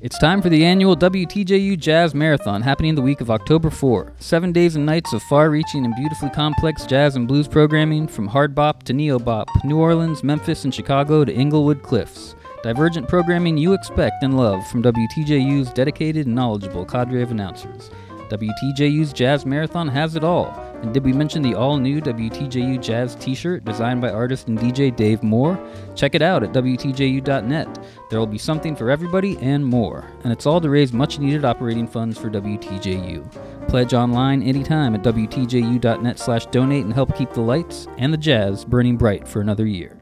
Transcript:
It's time for the annual WTJU Jazz Marathon happening the week of October 4. Seven days and nights of far reaching and beautifully complex jazz and blues programming from hard bop to neo bop, New Orleans, Memphis, and Chicago to Englewood Cliffs. Divergent programming you expect and love from WTJU's dedicated and knowledgeable cadre of announcers. WTJU's Jazz Marathon has it all. And did we mention the all new WTJU Jazz t shirt designed by artist and DJ Dave Moore? Check it out at WTJU.net. There will be something for everybody and more. And it's all to raise much needed operating funds for WTJU. Pledge online anytime at WTJU.net slash donate and help keep the lights and the jazz burning bright for another year.